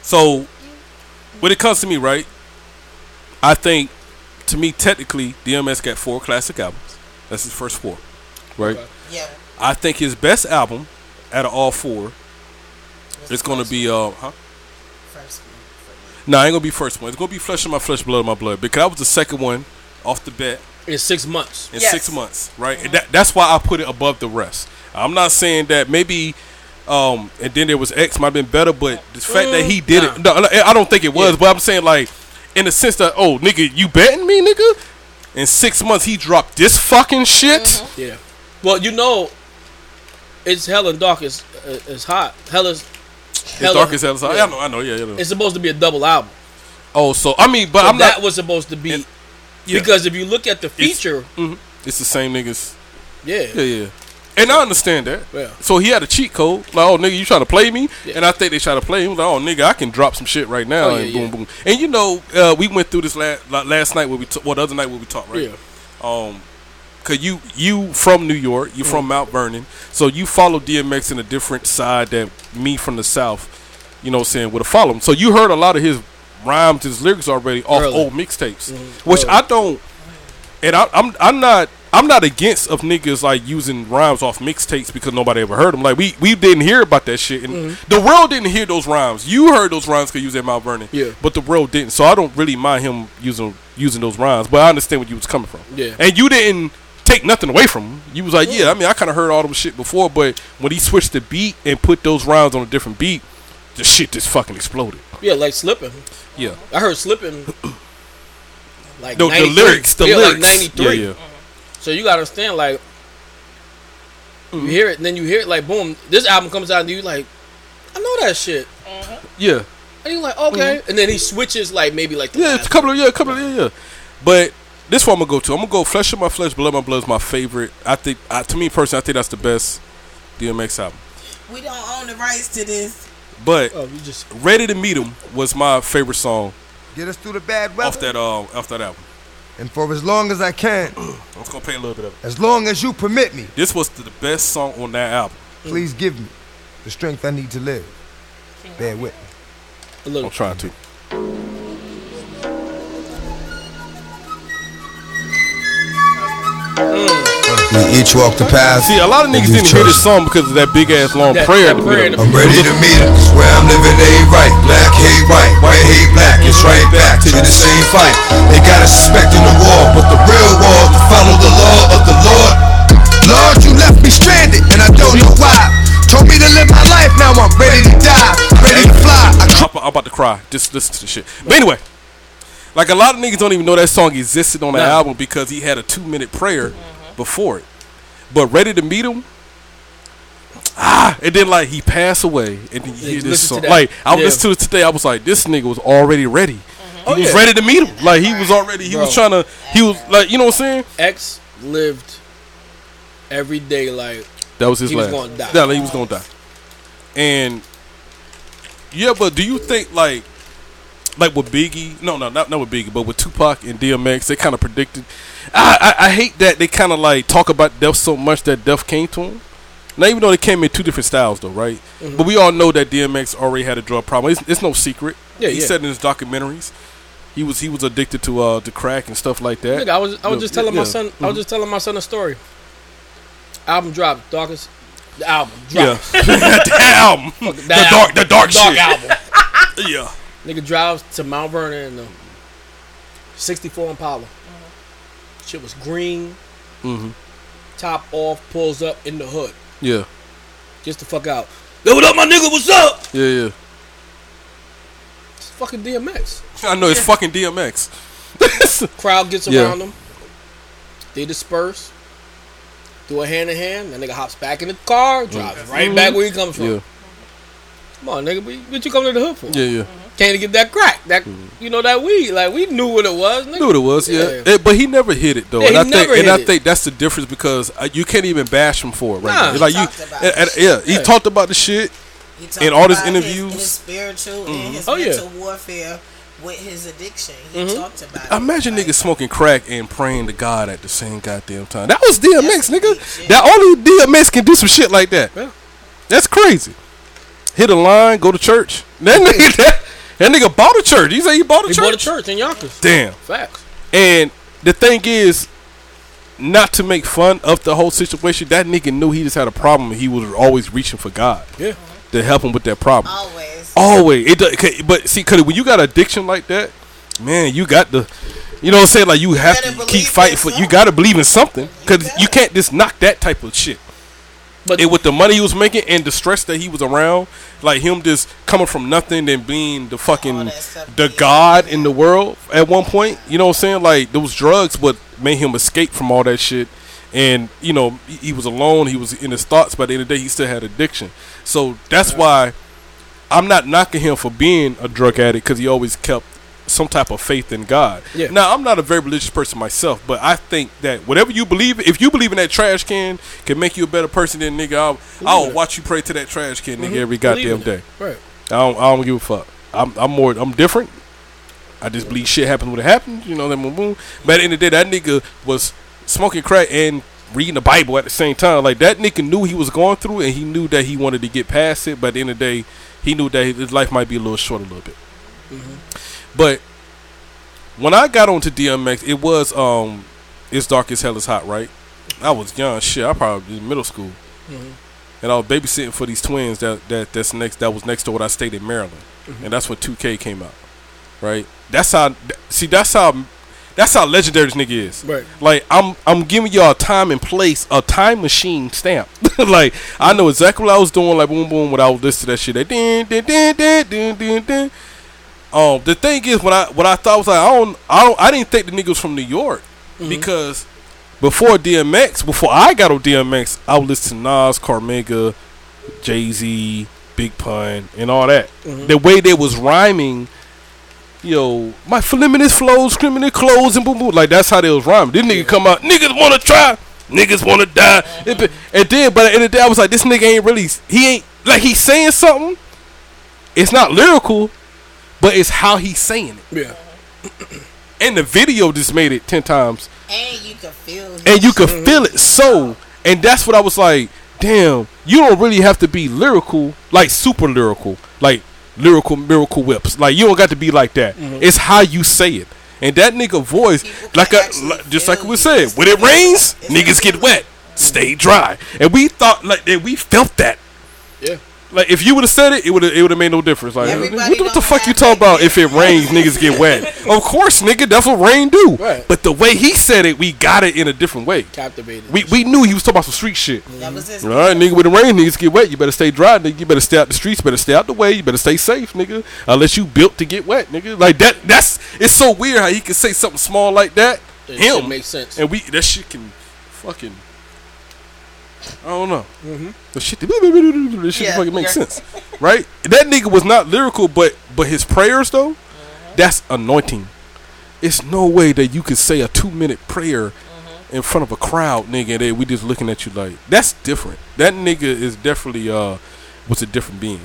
so when it comes to me, right? I think to me, technically, DMX got four classic albums. That's his first four, right? Okay. Yeah. I think his best album out of all four is going to be uh, huh? First. No, nah, ain't gonna be first one. It's gonna be Flesh of My Flesh, Blood of My Blood because that was the second one off the bat In six months. in Yes. six months, right? And that, that's why I put it above the rest. I'm not saying that maybe, um, and then there was X might have been better, but the fact that he did it, no, no, I don't think it was. Yeah. But I'm saying like, in the sense that, oh, nigga, you betting me, nigga? In six months, he dropped this fucking shit. Yeah. Well, you know, it's hell and dark. It's uh, it's hot. Hell is. It's hella- dark as hell. So, yeah. I know, I know, yeah, yeah. It's supposed to be a double album. Oh, so I mean, but But I'm that not. was supposed to be It- yeah. because if you look at the feature, It's the same niggas. yeah, Yeah, yeah. And I understand that. Yeah. So he had a cheat code. Like, oh, nigga, you trying to play me? Yeah. And I think they try to play him. Like, oh, nigga, I can drop some shit right now. Oh, and boom, yeah. boom. And you know, uh, we went through this last last night where we, t- well, the other night where we talked, right? yeah. Um, cause you you from New York, you Mm. from Mount Vernon, so you follow DMX in a different side than me from the South. You know, what I'm saying would have followed him. So you heard a lot of his rhymes, his lyrics already off Early. old mixtapes, Mhm. which Early. I don't. And I, I'm I'm not I'm not against of niggas like using rhymes off mixtapes because nobody ever heard them. Like we we didn't hear about that shit, and Mm-hmm. the world didn't hear those rhymes. You heard those rhymes because you was at Mount Vernon, Yeah. But the world didn't. So I don't really mind him using using those rhymes. But I understand where you was coming from. Yeah. And you didn't take nothing away from him. You was like, yeah, I mean, I kind of heard all them shit before, but when he switched the beat and put those rhymes on a different beat, the shit just fucking exploded. Yeah, like slipping. Yeah. I heard slipping. Like The, the lyrics, the yeah, lyrics. like ninety three. Yeah, yeah. Uh-huh. So you gotta understand, like, you mm-hmm. hear it, and then you hear it, like, boom, this album comes out, and you like, I know that shit, uh-huh. Yeah. and you like, okay, mm-hmm. and then he switches, like, maybe like, the Yeah, a couple of yeah, a couple of yeah, yeah. But this one I'm gonna go to. I'm gonna go Flesh of My Flesh, Blood of My Blood is my favorite. I think, uh, to me personally, I think that's the best DMX album. We don't own the rights to this. But Oh, you just Ready to Meet Him was my favorite song Get us through the bad weather. off that uh, off that album. And for as long as I can, (clears throat) I'm just gonna play a little bit of it. as long as you permit me, This was the best song on that album. please give me the strength I need to live. Bear with me. a little. I'm trying to. We each walk the path. See, a lot of niggas didn't hear this song because of that big ass long That- prayer. that prayer in I'm ready to meet her. Swear I'm living ain't right. Black hate white, white hate black. It's right back to the same fight. They got us suspecting the war, but the real war to follow the law of the Lord. Lord, you left me stranded, and I don't know why. Told me to live my life, now I'm ready to die, ready to fly. I I'm, I'm about to cry. Just listen to the shit. But anyway, like a lot of niggas don't even know that song existed on the Nah. album because he had a two minute prayer before it. But Ready to Meet Him, ah, and then like he passed away, and then you hear this song. Like I Yeah. listened to it today, I was like, this nigga was already ready. He Oh, was yeah. ready to meet him. Like he was already. He was trying to. He was like, you know what I'm saying? X lived every day like That was his He was gonna die. Yeah, like, he was gonna die. And yeah, but do you think like like with Biggie? No, no, not not with Biggie, but with Tupac and DMX, they kind of predicted. I, I I hate that they kind of like talk about death so much that death came to him. Now, even though they came in two different styles, though, right? Mm-hmm. But we all know that DMX already had a drug problem. It's, it's no secret. Yeah, he yeah. said in his documentaries, he was he was addicted to uh to crack and stuff like that. Nigga, I was I was Yeah, just telling my son I Mhm. was just telling my son a story. Album dropped, darkest the album yeah, dropped. (laughs) the album, the dark, album. the dark, shit. album. (laughs) Yeah, Nigga drives to Mount Vernon in the 64 Impala. Mm-hmm. Shit was green, hmm top off, pulls up in the hood. yeah, Just to fuck out. Yo, what up, my nigga? What's up? yeah, yeah. It's fucking DMX. (laughs) I know it's fucking DMX. (laughs) Crowd gets Yeah. around them. They disperse. Do a hand in hand. That nigga hops back in the car, drives mm-hmm. right back where he comes from. yeah, Come on, nigga. What, what you come to the hood for? yeah, yeah. Mm-hmm. Came to get that crack. That you know that weed. Like we knew what it was. Nigga. knew what it was, yeah. Yeah. Eh, but he never hit it though, Yeah, and he I think never and hit I it. think that's the difference because uh, you can't even bash him for it right Nah. now. Like you, talked about and- and- the yeah, he Yeah. talked about the shit. He talked In all his about interviews. his, his spiritual and his Oh, yeah. mental warfare with his addiction. He Mm-hmm. talked about it. Imagine Like, niggas smoking crack and praying to God at the same goddamn time. That was DMX, That's nigga. That only DMX can do some shit like that. Yeah. That's crazy. Hit a line, go to church. That (laughs) nigga, that, that nigga bought a church. He said he bought a He church. bought a church in Yonkers. Damn. Facts. And the thing is, not to make fun of the whole situation, that nigga knew he just had a problem. and He was always reaching for God Yeah. to help him with that problem. Always. Always. It, do- 'kay, but see, cause when you got addiction like that, man, you got to, you know what I'm saying? Like you have better to keep fighting for. You got to believe in something, cause better. you can't just knock that type of shit. But And with the money he was making and the stress that he was around, like him just coming from nothing and being the fucking All that stuff, the god in the world at one point. You know what I'm saying? Like those drugs would made him escape from all that shit. And you know he- he was alone. He was in his thoughts. By the end of the day, he still had addiction. So that's why I'm not knocking him for being a drug addict because he always kept some type of faith in God. Yeah. Now I'm not a very religious person myself, but I think that whatever you believe, if you believe in that trash can, can make you a better person than nigga. I'll, I'll it. watch you pray to that trash can, nigga, every goddamn day. Right. I don't, I don't give a fuck. I'm, I'm more, I'm different. I just believe shit happens when it happens. You know, then boom, boom. But at the end of the day, that nigga was smoking crack and reading the Bible at the same time. Like that nigga knew he was going through, and he knew that he wanted to get past it. But at the end of the day, he knew that his life might be a little short, a little bit. But when I got onto DMX, it was um, it's dark as hell is hot, right? I was young, shit. I probably was in middle school, and I was babysitting for these twins that that that's next that was next to what I stayed in Maryland, and that's when 2K came out, right? That's how see that's how that's how legendary this nigga is. Right. Like I'm I'm giving y'all a time and place, a time machine stamp. (laughs) like I know exactly what I was doing. Like boom boom when I was listening to that shit. That din din din din din din din. Um, the thing is, what I what I thought was like, I don't, I don't, I didn't think the nigga was from New York mm-hmm. because before DMX, before I got on DMX, I would listen to Nas, Cormega, Jay Z, Big Pun, and all that. Mm-hmm. The way they was rhyming, yo, my voluminous flows, criminal clothes, and boom boom, like that's how they was rhyming. This nigga come out, niggas wanna try, niggas wanna die, mm-hmm. It be- and then, at the end of the day, I was like, this nigga ain't really, he ain't like he's saying something. It's not lyrical, but it's how he's saying it. Yeah. And the video just made it ten times, And you can feel his and you could shit. feel it so. And that's what I was like, damn, you don't really have to be lyrical, like super lyrical, like lyrical miracle whips. Like you don't got to be like that. Mm-hmm. It's how you say it. And that nigga voice, like I, actually like- just like we you. said, when it rains, niggas get wet, stay dry. And we thought like that, we felt that. Yeah. Like if you would have said it, it would have it would have made no difference. Like Everybody what, what the fuck you have talking about? If it rains, niggas get wet. (laughs) Of course, nigga, that's what rain do. Right. But the way he said it, we got it in a different way. Captivated. We we knew he was talking about some street shit. That was his All right, nigga, with the rain, niggas get wet. You better stay dry, nigga. You better stay out the streets. Better stay out the way. You better stay safe, nigga. Unless you built to get wet, nigga. Like that. That's it's so weird how he can say something small like that. That shit him makes sense. and we that shit can fucking. I don't know. Mm-hmm. The shit, this shit Yeah, fucking makes yeah. sense, right? That nigga was not lyrical, but but his prayers though, mm-hmm. that's anointing. It's no way that you could say a two minute prayer mm-hmm. in front of a crowd, nigga, and they, we just looking at you like that's different. That nigga is definitely uh was a different being.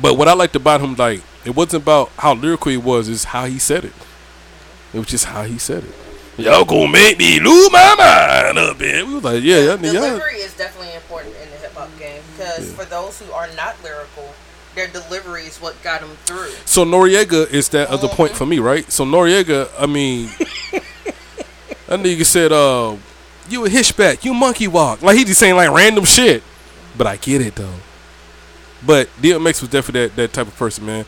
But what I liked about him, like, it wasn't about how lyrical he was, it's how he said it. It was just how he said it. Y'all gonna make me lose my mind up here. We was like, yeah, yeah, The yeah. delivery is definitely important in the hip hop game because for those who are not lyrical, their delivery is what got them through. So Noreaga is that other point for me, right? So Noreaga, I mean, (laughs) that nigga said, "Uh, you a hitchback, you monkey walk." Like he just saying like random shit, but I get it though. But DMX was definitely that that type of person, man.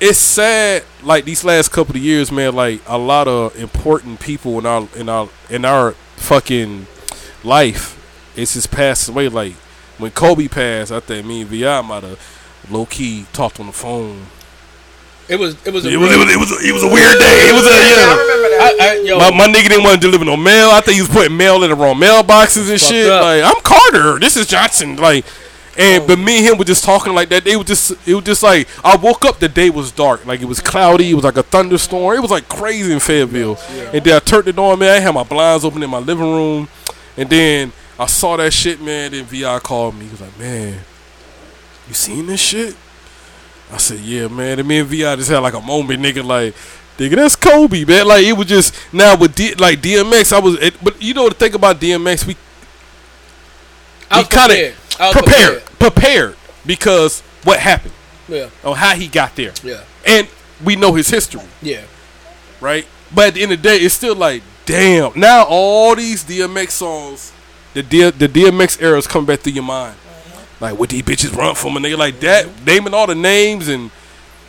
It's sad, like these last couple of years, man. Like a lot of important people in our in our in our fucking life, it's just passed away. Like when Kobe passed, I think me and Vi might have low key talked on the phone. It was it was a It was, it was, it was, it was a weird day. It was a, I yeah. remember that. I, I, yo, My, my nigga didn't want to deliver no mail. I think he was putting mail in the wrong mailboxes and Fucked shit. up. Like, I'm Carter. This is Johnson. Like, and oh. but me and him were just talking like that. They were just, it was just like I woke up. The day was dark. Like it was cloudy. It was like a thunderstorm. It was like crazy in Fayetteville. And then I turned it on, man. I had my blinds open in my living room, and then I saw that shit, man. Then Vi called me. He was like, man, you seen this shit? I said, yeah, man. And me and Vi just had like a moment, nigga. Like, nigga, that's Kobe, man. Like, it was just now with D, like DMX. I was, it, but you know the thing about DMX, we was kind prepared. I was prepared, prepared because what happened Yeah, or how he got there, yeah, and we know his history, yeah. right? But at the end of the day, it's still like, damn. Now all these DMX songs, the D, the DMX era is coming back through your mind. Like what these bitches run from a nigga like that, naming all the names and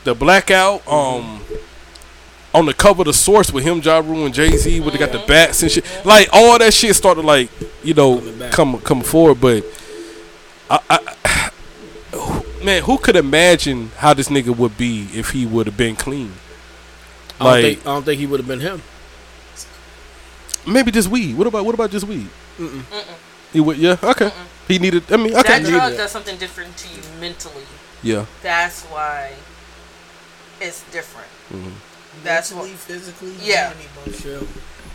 the blackout. Um, on the cover of the source with him, Ja Rule and Jay Z, where they got the bats and shit. Like all that shit started like you know Coming come come forward, but I, I (sighs) man, who could imagine how this nigga would be if he would have been clean? I don't Like think I don't think he would have been him. maybe just weed. What about what about just weed? He would yeah okay. He needed. I mean okay. That drug does something different to you mentally. Yeah. That's why it's different. Mm-hmm. That's what, Mentally, physically, Yeah.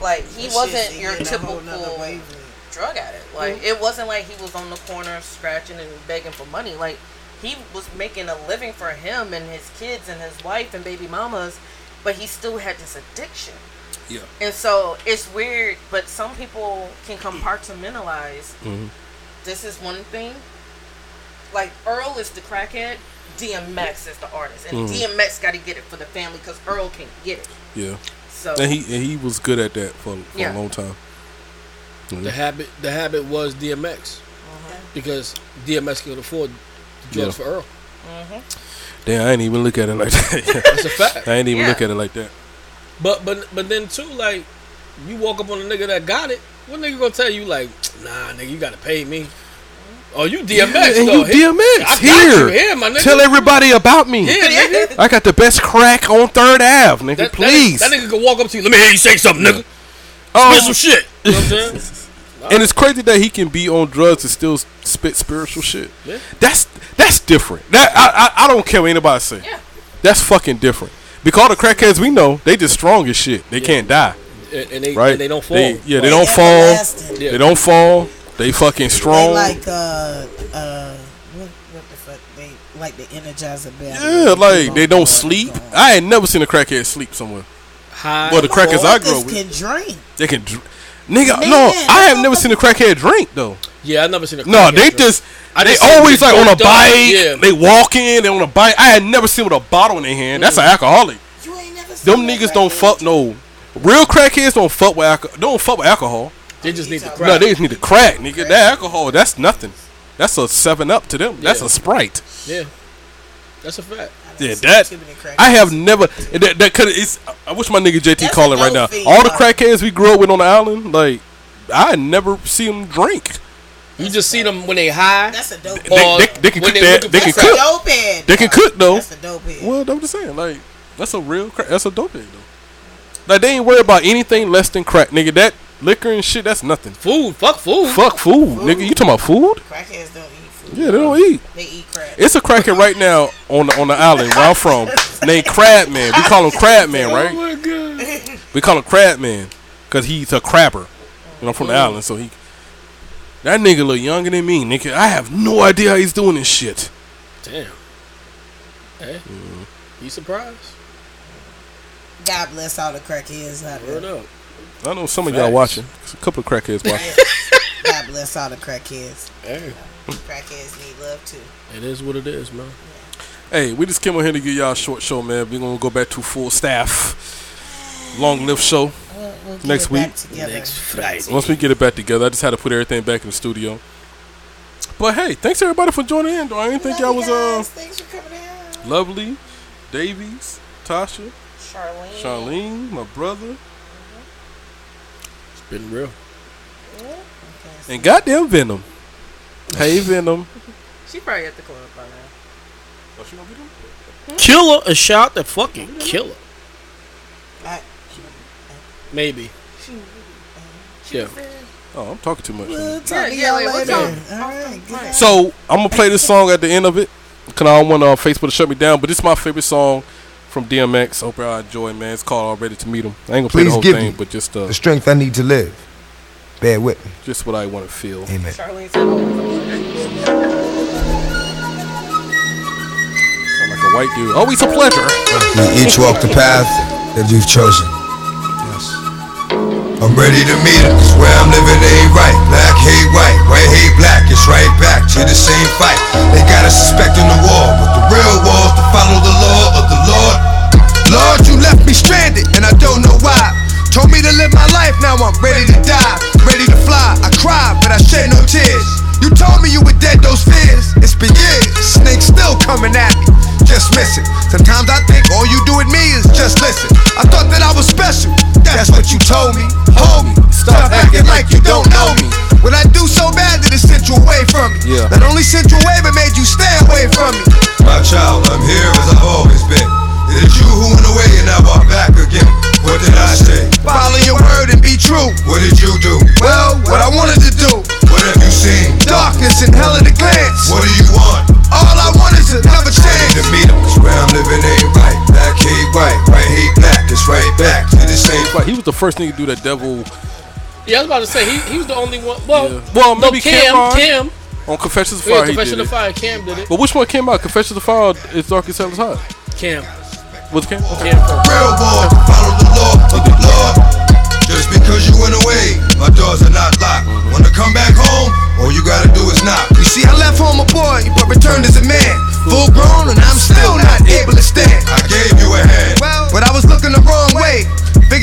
like he That wasn't your you in a whole nother typical wavelength. Drug addict. Like it wasn't like he was on the corner scratching and begging for money. Like he was making a living for him and his kids and his wife and baby mamas, but he still had this addiction. Yeah. And so it's weird, but some people can compartmentalize. Mhm. This is one thing. Like Earl is the crackhead, DMX is the artist, and DMX got to get it for the family because Earl can't get it. Yeah. So And he and he was good at that for, for Yeah. a long time. The habit the habit was DMX mm-hmm. because DMX could afford the drugs Yeah. for Earl. Mm-hmm. Damn, I ain't even look at it like that. (laughs) That's a fact. I ain't even Yeah. look at it like that. But but but then too, like you walk up on a nigga that got it. What nigga gonna tell you like, (tsk) nah, nigga, you gotta pay me? Mm-hmm. Oh, you DMX and though. you DMX I got here. you here, my nigga. Tell everybody about me. Yeah, nigga. I got the best crack on Third Ave, nigga. That, please. That, nigga, that nigga could walk up to you. Let me hear you say something, nigga. Oh, Spit some shit. (laughs) You know what I'm saying? and it's crazy that he can be on drugs and still spit spiritual shit. Yeah. That's that's different. That I, I I don't care what anybody say. Yeah. That's fucking different. Because the crackheads we know, they just strong as shit. They can't die, And, and they right? and they don't fall. yeah, they They don't fall. Yeah. They don't fall. They fucking strong. They strong. like uh uh what what the fuck they like the Energizer battery. yeah, like they don't going, sleep. keep going. I ain't never seen a crackhead sleep somewhere. High. Well, the crackers I Motherfuckers grew up with, can drink. they can. Dr- Nigga, Man, no, I have never seen a crackhead drink though. yeah, I never seen a. No, they drink. just I they just always like on a bike. Yeah. They walk in, they on a bike. I had never seen with a bottle in their hand. That's an mm-hmm. alcoholic. You ain't never seen Them no niggas don't fuck no. Real crackheads don't fuck with alcohol. Don't fuck with alcohol. They just need the No, crack. No, they just need to crack, nigga. That alcohol, that's nothing. That's a Seven Up to them. That's a Sprite. yeah, that's a fact. Yeah, that Too. I have never. That, that could it's. I wish my nigga JT That's calling right now. thing, All the though. crackheads we grew up with on the island, like I never see them drink. You just see them when they high. That's a dope. They, Or they, they can cook they that. They for can That's a cook. dope head. They can cook though. That's a dope head. Well, I'm just saying, like that's a real crack. That's a dope head though. Like they ain't worried about anything less than crack, nigga. That liquor and shit, that's nothing. food. Fuck food. Fuck food, nigga. You talking about food? Crackheads don't eat food. Yeah, they don't eat. They eat crack. It's a crackhead right now on the, on the island where I'm from, named Crab Man. We call him Crab Man, Oh right? my god. We call him Crab Man because he's a crabber. You know, from the mm. island, so he. That nigga look younger than me, nigga. I have no idea how he's doing this shit. Damn. Hey, you surprised? God bless all the crackheads out Word there. I know some of y'all watching. There's a couple of crackheads (laughs) watching. God bless all the crackheads. Hey, Crackheads need love too. It is what it is, man. Hey, we just came on here to give y'all a short show, man. We're gonna go back to full staff. Long live show. We'll, we'll get Next it back week. together. Next Friday. Once we get it back together, I just had to put everything back in the studio. But hey, thanks everybody for joining in. Though I didn't think y'all was uh. Thanks for coming out. lovely, Davies, Tasha, Charlene. Charlene, my brother, It's been real. and goddamn Venom. Hey Venom. She probably at the club by now. Killer, a shot that fucking killer. I- Maybe. Yeah. Oh, I'm talking too much. We'll Yeah, talk to yeah, y'all later. All right, good. So I'm gonna play this song at the end of it. Cause I don't want uh, Facebook to shut me down. But this is my favorite song from DMX. Hope y'all enjoy, man. It's called "All Ready to Him." I ain't gonna play the Please whole give thing, me but just uh, The strength I need to live. Bear with me. just what I want to feel. Amen. Charlene oh, Sound like a white dude. Oh, Always a pleasure. We each walk the path that we've chosen. Yes. I'm ready to meet him, cause where I'm living ain't right. Black hate white, white hate black. It's right back to the same fight. They got us suspecting the war, but the real war's to follow the law of the Lord. Lord, you left me stranded, and I don't know why. Told me to live my life, now I'm ready to die, ready to fly. I cried, but I shed no tears. You told me you were dead those fears. It's been years, snakes still coming at me. Just miss it. Sometimes I think all you do with me is just listen. I thought that I was special. That's what you told me. Hold me. Stop acting like you don't know me. What I do so bad that it sent you away from me. Yeah. Not only sent you away, but made you stay away from me. My child, I'm here as I've always been. Was the first thing to do that devil Yeah, I was about to say he, he was the only one. Well, Yeah. Well, no, maybe Cam, Cam'ron. Cam. on Confessions of Fire. he Confession of it. Fire. Cam did it. But which one came out? Confessions of Fire is Dark as Hell is Hot. Cam. Was it Cam? Okay. Cam real war. Follow the law of the Lord. Just because you went away, my doors are not locked. Wanna come back home? All you gotta do is knock. You see, I left home a boy, but returned as a man. Full grown, and I'm still not able to stand. I gave you a hand, but I was looking the wrong way.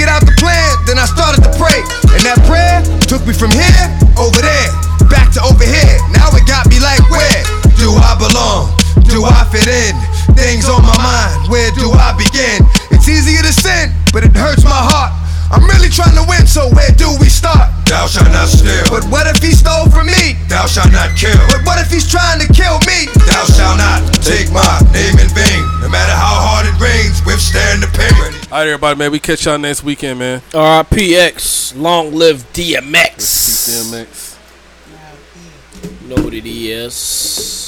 Figured out the plan, then I started to pray. And that prayer took me from here over there, back to over here. Now it got me like, where do I belong? Do I fit in? Things on my mind, where do I begin? It's easier to sin, but it hurts my heart. I'm really trying to win, so where do we start? Thou shalt not steal. But what if he stole from me? Thou shalt not kill. But what if he's trying to kill me? Thou shalt not take my name in vain. No matter how hard it rains, withstand the pain. All right, everybody, man. We catch y'all next weekend, man. R.I.P.X. Long live DMX. DMX. You know what it is.